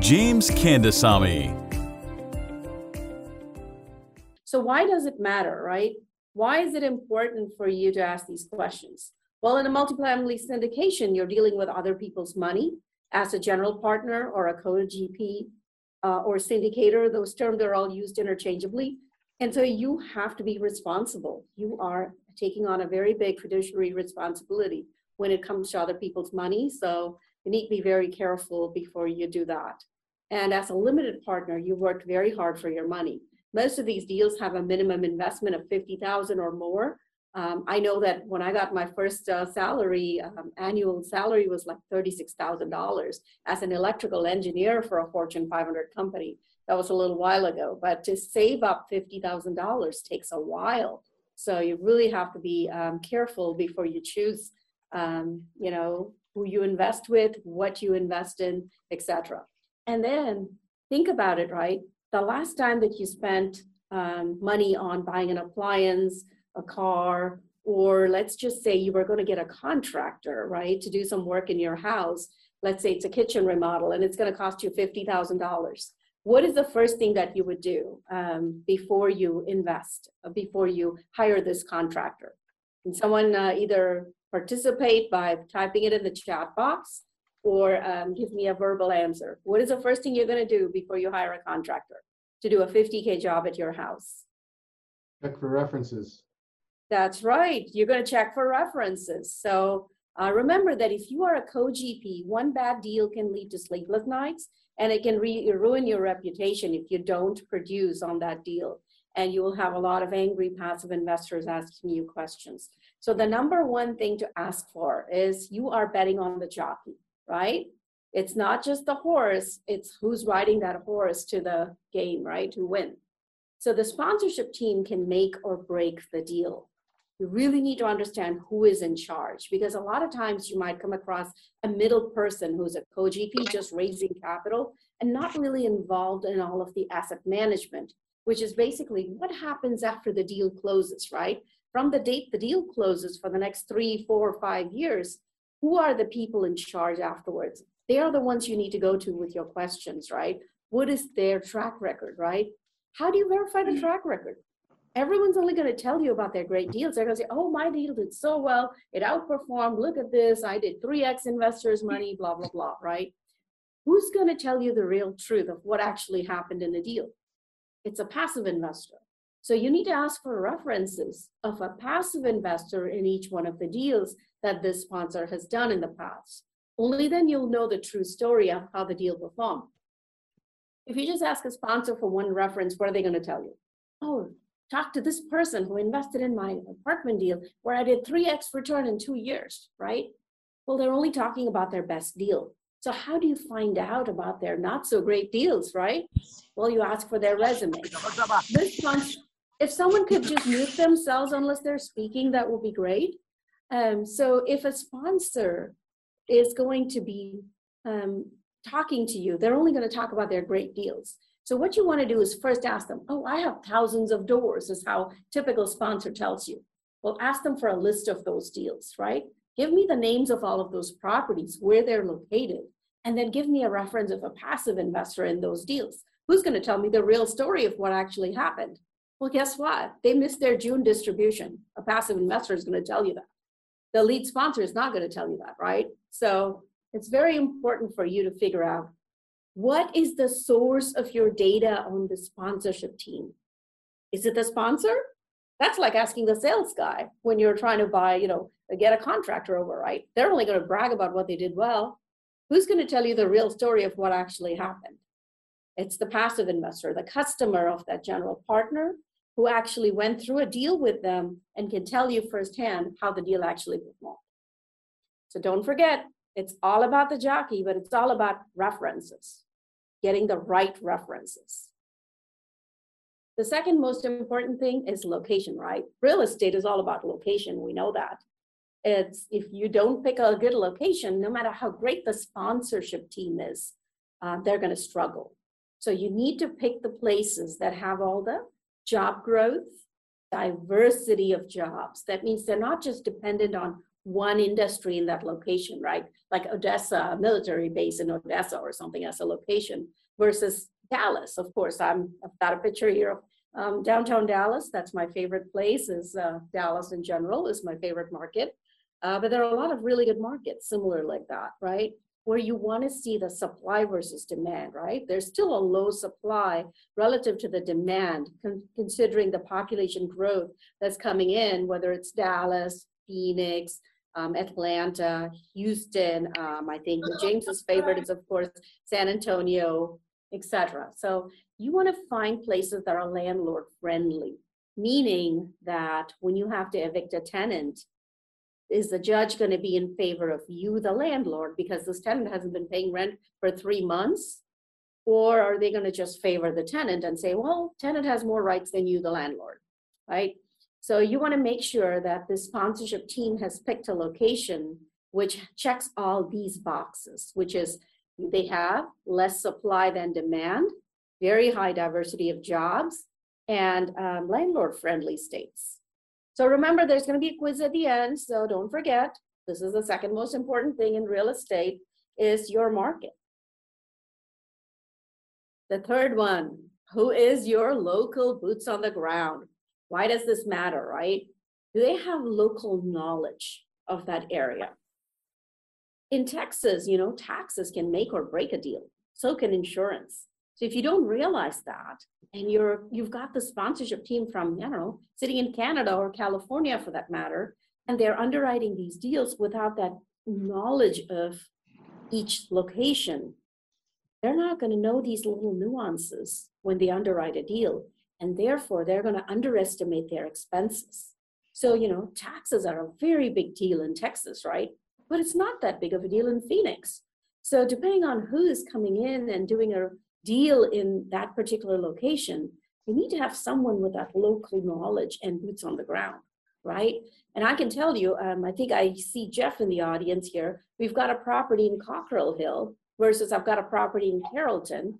James Kandasamy. So, why does it matter, right? Why is it important for you to ask these questions? Well, in a multifamily syndication, you're dealing with other people's money as a general partner or a co-GP uh, or syndicator. Those terms are all used interchangeably. And so you have to be responsible. You are taking on a very big fiduciary responsibility when it comes to other people's money. So you need to be very careful before you do that. And as a limited partner, you worked very hard for your money. Most of these deals have a minimum investment of 50,000 or more. Um, I know that when I got my first uh, salary, um, annual salary was like $36,000 as an electrical engineer for a Fortune 500 company. That was a little while ago, but to save up $50,000 takes a while. So you really have to be um, careful before you choose, um, you know, who you invest with, what you invest in, etc. And then think about it, right? The last time that you spent um, money on buying an appliance, a car, or let's just say you were going to get a contractor, right, to do some work in your house. Let's say it's a kitchen remodel and it's going to cost you $50,000. What is the first thing that you would do um, before you invest, before you hire this contractor? Can someone uh, either participate by typing it in the chat box or um, give me a verbal answer. What is the first thing you're going to do before you hire a contractor to do a 50K job at your house? Check for references. That's right. You're going to check for references. So uh, remember that if you are a co-GP, one bad deal can lead to sleepless nights and it can re- ruin your reputation if you don't produce on that deal. And you will have a lot of angry passive investors asking you questions. So the number one thing to ask for is you are betting on the jockey, right? It's not just the horse, it's who's riding that horse to the game, right? To win. So the sponsorship team can make or break the deal. You really need to understand who is in charge because a lot of times you might come across a middle person who's a co GP just raising capital and not really involved in all of the asset management, which is basically what happens after the deal closes, right? from the date the deal closes for the next three, four, five years, who are the people in charge afterwards? They are the ones you need to go to with your questions, right? What is their track record, right? How do you verify the mm. track record? Everyone's only going to tell you about their great deals. They're going to say, oh, my deal did so well. It outperformed. Look at this. I did 3x investors' money, blah, blah, blah, right? Who's going to tell you the real truth of what actually happened in the deal? It's a passive investor. So you need to ask for references of a passive investor in each one of the deals that this sponsor has done in the past. Only then you'll know the true story of how the deal performed. If you just ask a sponsor for one reference, what are they going to tell you? Oh, talk to this person who invested in my apartment deal where I did 3x return in two years, right? Well, they're only talking about their best deal. So how do you find out about their not so great deals, right? Well, you ask for their resume. This sponsor, if someone could just mute themselves unless they're speaking, that would be great. Um, so if a sponsor is going to be um, talking to you, they're only going to talk about their great deals. So what you want to do is first ask them, oh, I have thousands of doors, is how typical sponsor tells you. Well, ask them for a list of those deals, right? Give me the names of all of those properties, where they're located, and then give me a reference of a passive investor in those deals. Who's going to tell me the real story of what actually happened? Well, guess what? They missed their June distribution. A passive investor is going to tell you that. The lead sponsor is not going to tell you that, right? So it's very important for you to figure out what is the source of your data on the sponsorship team? Is it the sponsor? That's like asking the sales guy when you're trying to buy, you know, get a contractor over, right? They're only going to brag about what they did well. Who's going to tell you the real story of what actually happened? It's the passive investor, the customer of that general partner who actually went through a deal with them and can tell you firsthand how the deal actually performed. So don't forget, it's all about the jockey, but it's all about references. getting the right references. The second most important thing is location, right? Real estate is all about location. We know that. It's if you don't pick a good location, no matter how great the sponsorship team is, uh, they're going to struggle. So you need to pick the places that have all the job growth, diversity of jobs. That means they're not just dependent on one industry in that location, right? Like Odessa, military base in Odessa or something as a location versus Dallas. Of course, I'm, I've got a picture here of um, downtown Dallas. That's my favorite place is uh, Dallas in general is my favorite market. Uh, but there are a lot of really good markets similar like that, right? Where you want to see the supply versus demand, right? There's still a low supply relative to the demand, con considering the population growth that's coming in, whether it's Dallas, Phoenix, um, Atlanta, Houston. Um, I think James's favorite is, of course, San Antonio, etc. So you want to find places that are landlord friendly, meaning that when you have to evict a tenant, is the judge going to be in favor of you, the landlord, because this tenant hasn't been paying rent for three months? Or are they going to just favor the tenant and say, well, tenant has more rights than you, the landlord, right? So you want to make sure that the sponsorship team has picked a location which checks all these boxes, which is they have less supply than demand, very high diversity of jobs, and um, landlord-friendly states. So remember, there's going to be a quiz at the end, so don't forget, this is the second most important thing in real estate, is your market. The third one, who is your local boots on the ground? Why does this matter, right? Do they have local knowledge of that area? In Texas, you know, taxes can make or break a deal. So can insurance. So if you don't realize that, and you're you've got the sponsorship team from, you know, sitting in Canada or California for that matter, and they're underwriting these deals without that knowledge of each location, they're not going to know these little nuances when they underwrite a deal and therefore they're going to underestimate their expenses. So, you know, taxes are a very big deal in Texas, right? But it's not that big of a deal in Phoenix. So, depending on who is coming in and doing a deal in that particular location, you need to have someone with that local knowledge and boots on the ground, right? And I can tell you, um, I think I see Jeff in the audience here. We've got a property in Cockrell Hill versus I've got a property in Carrollton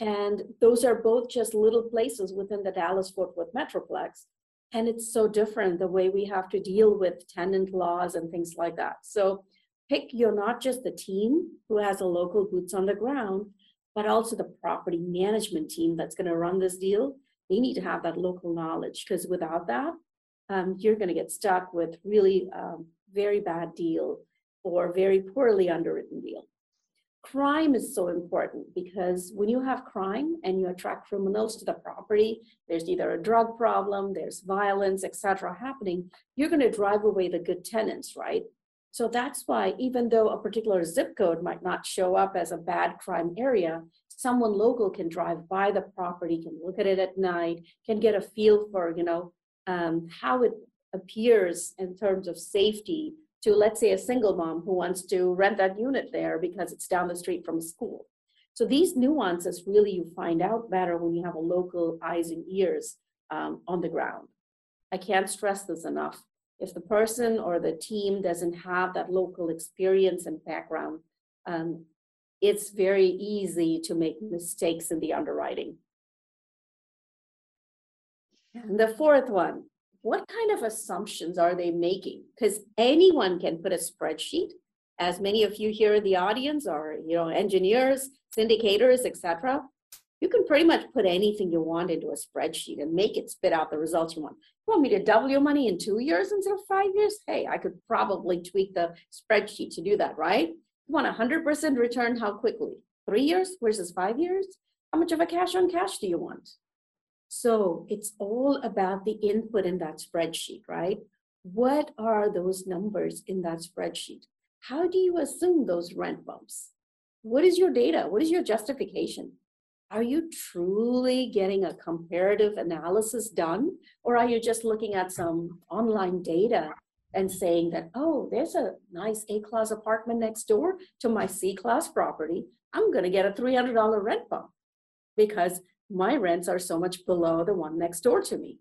and those are both just little places within the Dallas Fort Worth Metroplex. And it's so different the way we have to deal with tenant laws and things like that. So pick you're not just the team who has a local boots on the ground, but also the property management team that's going to run this deal. They need to have that local knowledge because without that, um, you're going to get stuck with really um, very bad deal or very poorly underwritten deal crime is so important because when you have crime and you attract criminals to the property there's either a drug problem there's violence etc happening you're going to drive away the good tenants right so that's why even though a particular zip code might not show up as a bad crime area someone local can drive by the property can look at it at night can get a feel for you know um, how it appears in terms of safety to let's say a single mom who wants to rent that unit there because it's down the street from school. So these nuances really you find out better when you have a local eyes and ears um, on the ground. I can't stress this enough. If the person or the team doesn't have that local experience and background, um, it's very easy to make mistakes in the underwriting. And the fourth one, what kind of assumptions are they making? Because anyone can put a spreadsheet, as many of you here in the audience are, you know, engineers, syndicators, etc. You can pretty much put anything you want into a spreadsheet and make it spit out the results you want. You want me to double your money in two years instead of five years? Hey, I could probably tweak the spreadsheet to do that, right? You want 100% return how quickly? Three years versus five years? How much of a cash on cash do you want? So it's all about the input in that spreadsheet, right? What are those numbers in that spreadsheet? How do you assume those rent bumps? What is your data? What is your justification? Are you truly getting a comparative analysis done? Or are you just looking at some online data and saying that, oh, there's a nice A class apartment next door to my C class property. I'm going to get a $300 rent bump because my rents are so much below the one next door to me.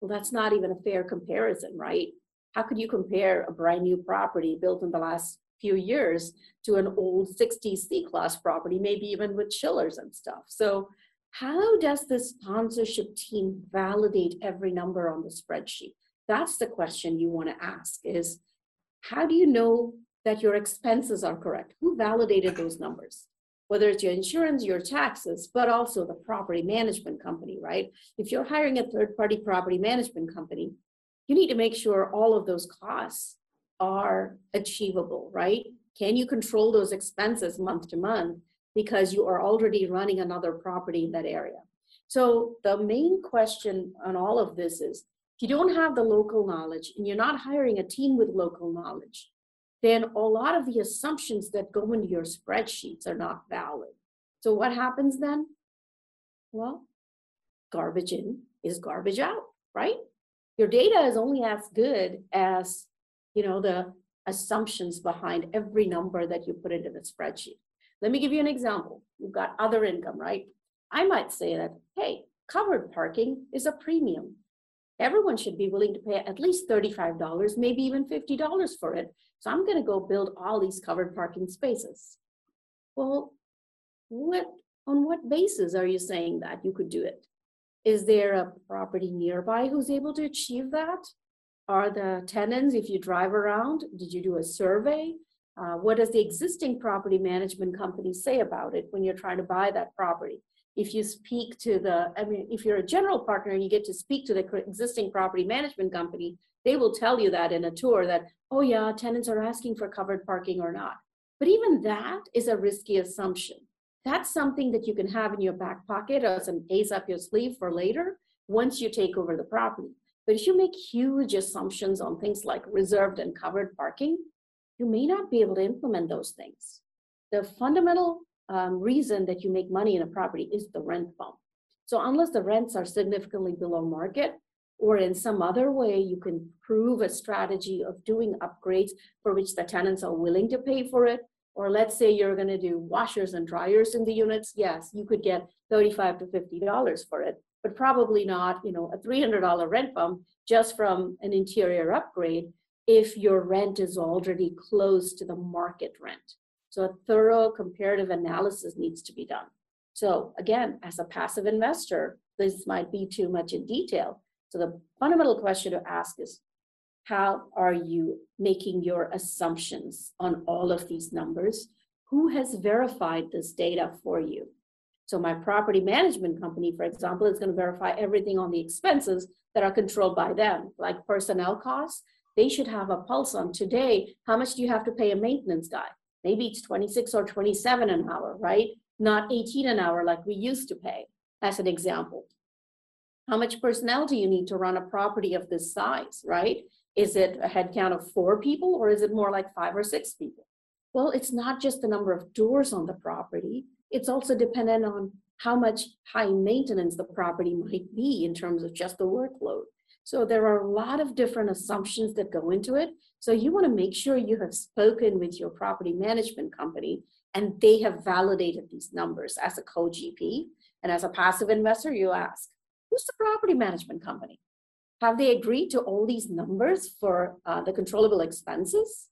Well, that's not even a fair comparison, right? How could you compare a brand new property built in the last few years to an old 60C class property, maybe even with chillers and stuff? So, how does the sponsorship team validate every number on the spreadsheet? That's the question you want to ask is how do you know that your expenses are correct? Who validated those numbers? whether it's your insurance, your taxes, but also the property management company, right? If you're hiring a third party property management company, you need to make sure all of those costs are achievable, right? Can you control those expenses month to month because you are already running another property in that area? So the main question on all of this is if you don't have the local knowledge and you're not hiring a team with local knowledge, then a lot of the assumptions that go into your spreadsheets are not valid. So what happens then? Well, garbage in is garbage out, right? Your data is only as good as, you know, the assumptions behind every number that you put into the spreadsheet. Let me give you an example. You've got other income, right? I might say that, hey, covered parking is a premium. Everyone should be willing to pay at least $35, maybe even $50 for it so I'm going to go build all these covered parking spaces. Well, what on what basis are you saying that you could do it? Is there a property nearby who's able to achieve that? Are the tenants, if you drive around, did you do a survey? Uh, what does the existing property management company say about it when you're trying to buy that property? If you speak to the, I mean, if you're a general partner and you get to speak to the existing property management company, they will tell you that in a tour that, oh yeah, tenants are asking for covered parking or not. But even that is a risky assumption. That's something that you can have in your back pocket as an ace up your sleeve for later once you take over the property. But if you make huge assumptions on things like reserved and covered parking, you may not be able to implement those things. The fundamental um, reason that you make money in a property is the rent bump. So unless the rents are significantly below market, or in some other way you can prove a strategy of doing upgrades for which the tenants are willing to pay for it or let's say you're going to do washers and dryers in the units yes you could get 35 to 50 dollars for it but probably not you know a 300 dollar rent bump just from an interior upgrade if your rent is already close to the market rent so a thorough comparative analysis needs to be done so again as a passive investor this might be too much in detail so the fundamental question to ask is, how are you making your assumptions on all of these numbers? Who has verified this data for you? So my property management company, for example, is going to verify everything on the expenses that are controlled by them, like personnel costs. They should have a pulse on today. How much do you have to pay a maintenance guy? Maybe it's 26 or 27 an hour, right? Not 18 an hour like we used to pay, as an example. How much personnel do you need to run a property of this size, right? Is it a headcount of four people or is it more like five or six people? Well, it's not just the number of doors on the property, it's also dependent on how much high maintenance the property might be in terms of just the workload. So there are a lot of different assumptions that go into it. So you want to make sure you have spoken with your property management company and they have validated these numbers as a co-GP. And as a passive investor, you ask, who's the property management company? Have they agreed to all these numbers for uh, the controllable expenses?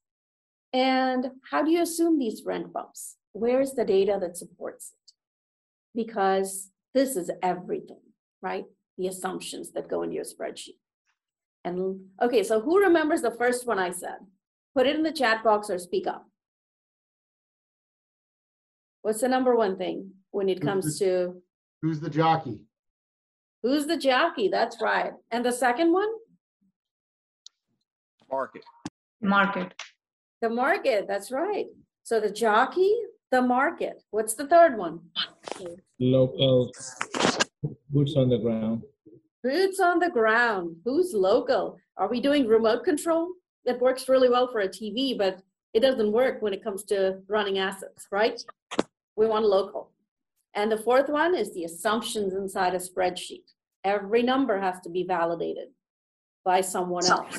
And how do you assume these rent bumps? Where's the data that supports it? Because this is everything, right? The assumptions that go into your spreadsheet. And okay, so who remembers the first one I said? Put it in the chat box or speak up. What's the number one thing when it comes to Who's the jockey? Who's the jockey? That's right. And the second one? Market. Market. The market. That's right. So the jockey, the market. What's the third one? local boots on the ground. Boots on the ground. Who's local? Are we doing remote control? It works really well for a TV, but it doesn't work when it comes to running assets, right? We want local. And the fourth one is the assumptions inside a spreadsheet. Every number has to be validated by someone else.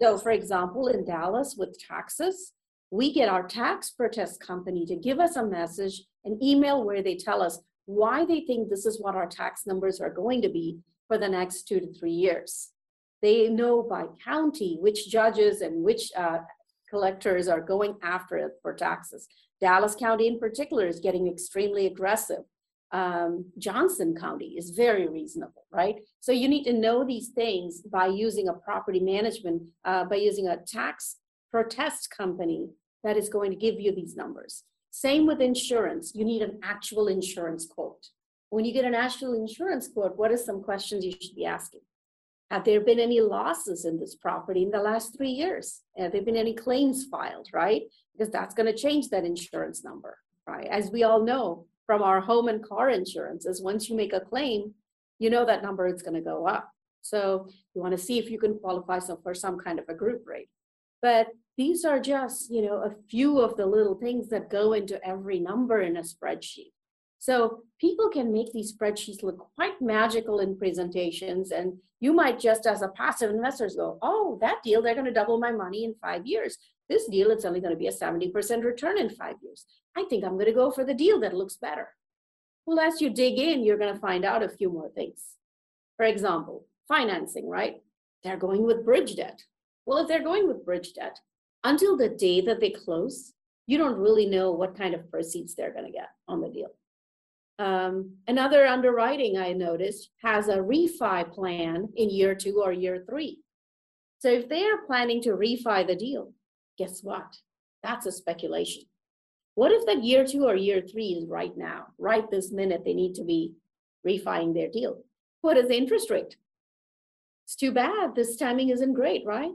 So, for example, in Dallas with taxes, we get our tax protest company to give us a message an email where they tell us why they think this is what our tax numbers are going to be for the next two to three years. They know by county which judges and which uh, collectors are going after it for taxes. Dallas County in particular is getting extremely aggressive. Um, Johnson County is very reasonable, right? So you need to know these things by using a property management, uh, by using a tax protest company that is going to give you these numbers. Same with insurance, you need an actual insurance quote. When you get an actual insurance quote, what are some questions you should be asking? Have there been any losses in this property in the last three years? Have there been any claims filed, right? Because that's going to change that insurance number, right? As we all know from our home and car insurances, once you make a claim, you know that number is going to go up. So you want to see if you can qualify for some kind of a group rate. But these are just, you know, a few of the little things that go into every number in a spreadsheet. So people can make these spreadsheets look quite magical in presentations. And you might just as a passive investor go, oh, that deal, they're going to double my money in five years. This deal, it's only going to be a 70% return in five years. I think I'm going to go for the deal that looks better. Well, as you dig in, you're going to find out a few more things. For example, financing, right? They're going with bridge debt. Well, if they're going with bridge debt, until the day that they close, you don't really know what kind of proceeds they're going to get on the deal. Um, another underwriting I noticed has a refi plan in year two or year three. So if they are planning to refi the deal, guess what? That's a speculation. What if that year two or year three is right now, right this minute, they need to be refining their deal? What is the interest rate? It's too bad. This timing isn't great, right?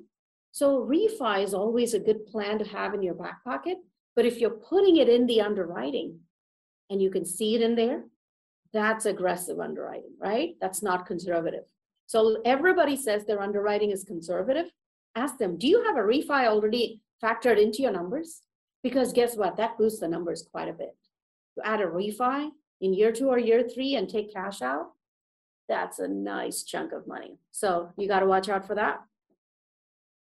So refi is always a good plan to have in your back pocket. But if you're putting it in the underwriting, and you can see it in there, that's aggressive underwriting, right? That's not conservative. So everybody says their underwriting is conservative. Ask them, do you have a refi already factored into your numbers? Because guess what? That boosts the numbers quite a bit. You add a refi in year two or year three and take cash out, that's a nice chunk of money. So you got to watch out for that.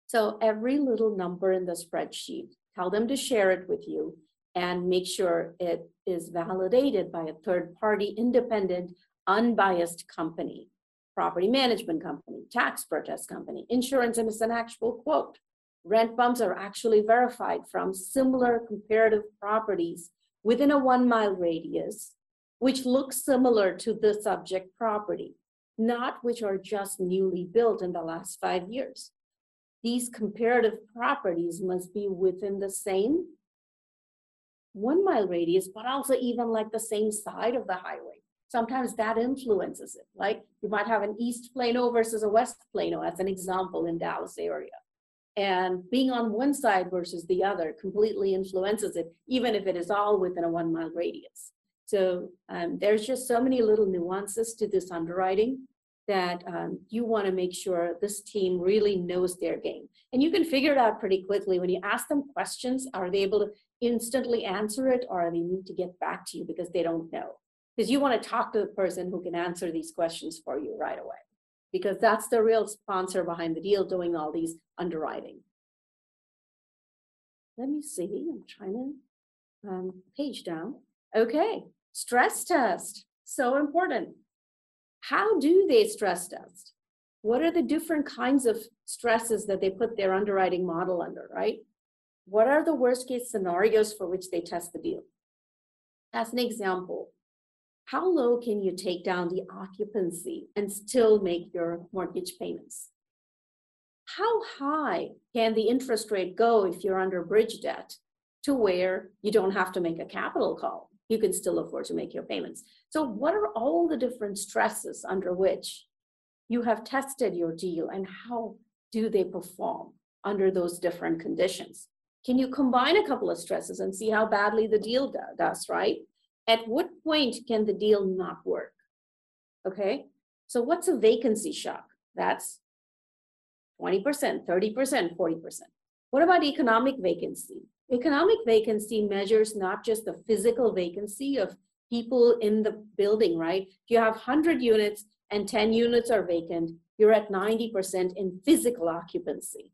So every little number in the spreadsheet, tell them to share it with you and make sure it is validated by a third party, independent, unbiased company, property management company, tax protest company, insurance, and it's an actual quote. Rent bumps are actually verified from similar comparative properties within a one mile radius, which look similar to the subject property, not which are just newly built in the last five years. These comparative properties must be within the same one mile radius, but also even like the same side of the highway. Sometimes that influences it. Like you might have an East Plano versus a West Plano as an example in Dallas area. And being on one side versus the other completely influences it, even if it is all within a one mile radius. So um, there's just so many little nuances to this underwriting that um, you want to make sure this team really knows their game. And you can figure it out pretty quickly when you ask them questions. Are they able to instantly answer it or they need to get back to you because they don't know. Because you want to talk to the person who can answer these questions for you right away. Because that's the real sponsor behind the deal doing all these underwriting. Let me see, I'm trying to um, page down. Okay, stress test, so important. How do they stress test? What are the different kinds of stresses that they put their underwriting model under, right? what are the worst case scenarios for which they test the deal? As an example, how low can you take down the occupancy and still make your mortgage payments? How high can the interest rate go if you're under bridge debt to where you don't have to make a capital call? You can still afford to make your payments. So, what are all the different stresses under which you have tested your deal and how do they perform under those different conditions? Can you combine a couple of stresses and see how badly the deal does, right? At what point can the deal not work? Okay, so what's a vacancy shock? That's 20%, 30%, 40%. What about economic vacancy? Economic vacancy measures not just the physical vacancy of people in the building, right? If you have 100 units and 10 units are vacant, you're at 90% in physical occupancy.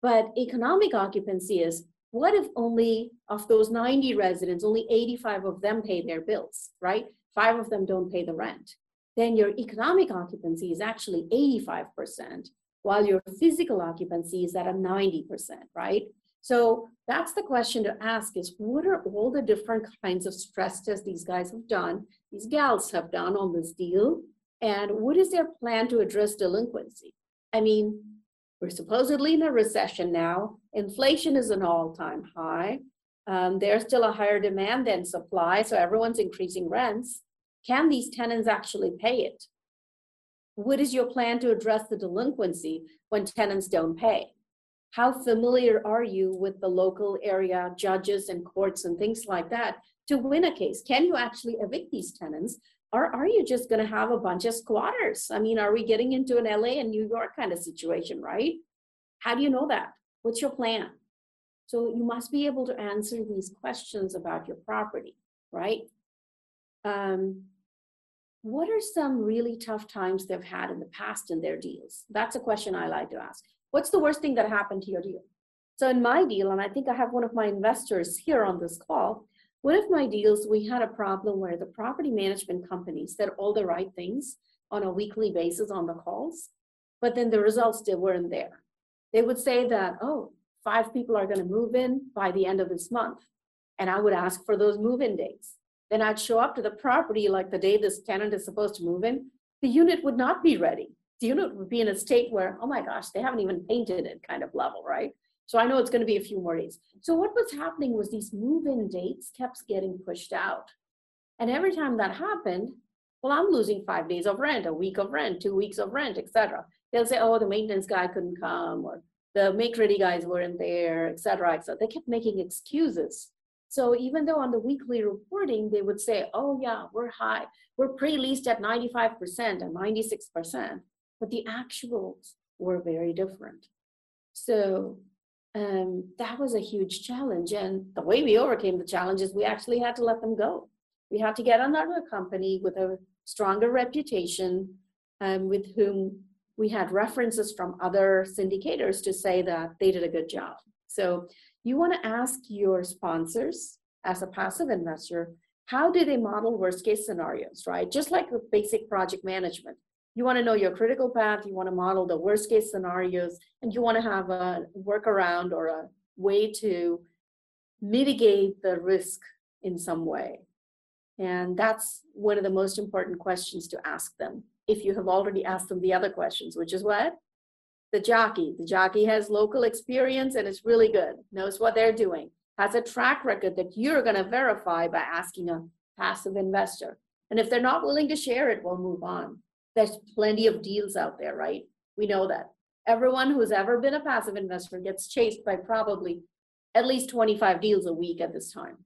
But economic occupancy is what if only of those 90 residents, only 85 of them pay their bills, right? Five of them don't pay the rent. Then your economic occupancy is actually 85%, while your physical occupancy is at a 90%, right? So that's the question to ask is what are all the different kinds of stress tests these guys have done, these gals have done on this deal, and what is their plan to address delinquency? I mean, we're supposedly in a recession now. Inflation is an all-time high. Um, there's still a higher demand than supply, so everyone's increasing rents. Can these tenants actually pay it? What is your plan to address the delinquency when tenants don't pay? How familiar are you with the local area judges and courts and things like that to win a case? Can you actually evict these tenants or are you just going to have a bunch of squatters? I mean, are we getting into an LA and New York kind of situation, right? How do you know that? What's your plan? So you must be able to answer these questions about your property, right? Um, what are some really tough times they've had in the past in their deals? That's a question I like to ask. What's the worst thing that happened to your deal? So in my deal, and I think I have one of my investors here on this call, one of my deals, we had a problem where the property management company said all the right things on a weekly basis on the calls, but then the results still weren't there. They would say that, oh, five people are going to move in by the end of this month. And I would ask for those move in dates. Then I'd show up to the property like the day this tenant is supposed to move in. The unit would not be ready. Unit would be in a state where, oh my gosh, they haven't even painted it kind of level, right? So I know it's going to be a few more days. So what was happening was these move-in dates kept getting pushed out. And every time that happened, well, I'm losing five days of rent, a week of rent, two weeks of rent, etc. They'll say, oh, the maintenance guy couldn't come, or the make ready guys weren't there, etc. etc. They kept making excuses. So even though on the weekly reporting, they would say, oh yeah, we're high, we're pre-leased at 95% and 96%, but the actuals were very different. So um, that was a huge challenge. And the way we overcame the challenge is we actually had to let them go. We had to get another company with a stronger reputation, um, with whom we had references from other syndicators to say that they did a good job. So you want to ask your sponsors as a passive investor, how do they model worst case scenarios, right? Just like with basic project management you want to know your critical path, you want to model the worst case scenarios, and you want to have a workaround or a way to mitigate the risk in some way. And that's one of the most important questions to ask them. If you have already asked them the other questions, which is what? The jockey. The jockey has local experience and is really good, knows what they're doing, has a track record that you're going to verify by asking a passive investor. And if they're not willing to share it, we'll move on there's plenty of deals out there, right? We know that. Everyone who's ever been a passive investor gets chased by probably at least 25 deals a week at this time.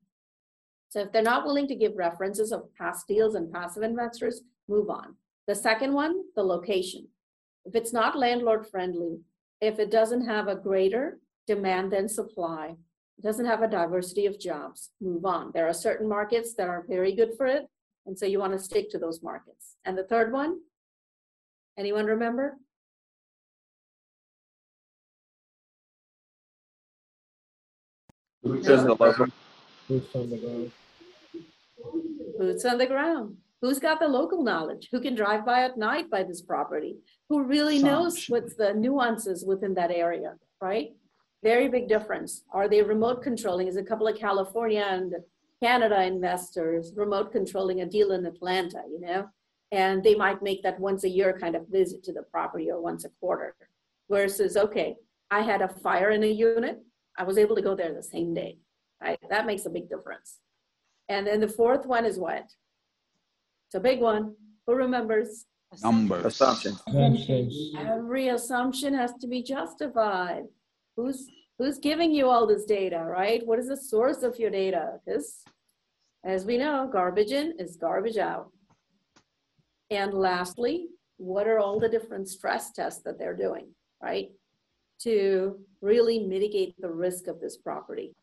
So if they're not willing to give references of past deals and passive investors, move on. The second one, the location. If it's not landlord friendly, if it doesn't have a greater demand than supply, it doesn't have a diversity of jobs, move on. There are certain markets that are very good for it, and so you want to stick to those markets. And the third one, Anyone remember? Boots on the local. Boots on the ground. Boots on the ground. Who's got the local knowledge? Who can drive by at night by this property? Who really knows what's the nuances within that area, right? Very big difference. Are they remote controlling? Is a couple of California and Canada investors remote controlling a deal in Atlanta, you know? And they might make that once a year kind of visit to the property or once a quarter. Versus, okay, I had a fire in a unit, I was able to go there the same day. Right? That makes a big difference. And then the fourth one is what? It's a big one. Who remembers? Numbers. Assumption. Every assumption has to be justified. Who's who's giving you all this data, right? What is the source of your data? Because as we know, garbage in is garbage out. And lastly, what are all the different stress tests that they're doing, right? To really mitigate the risk of this property.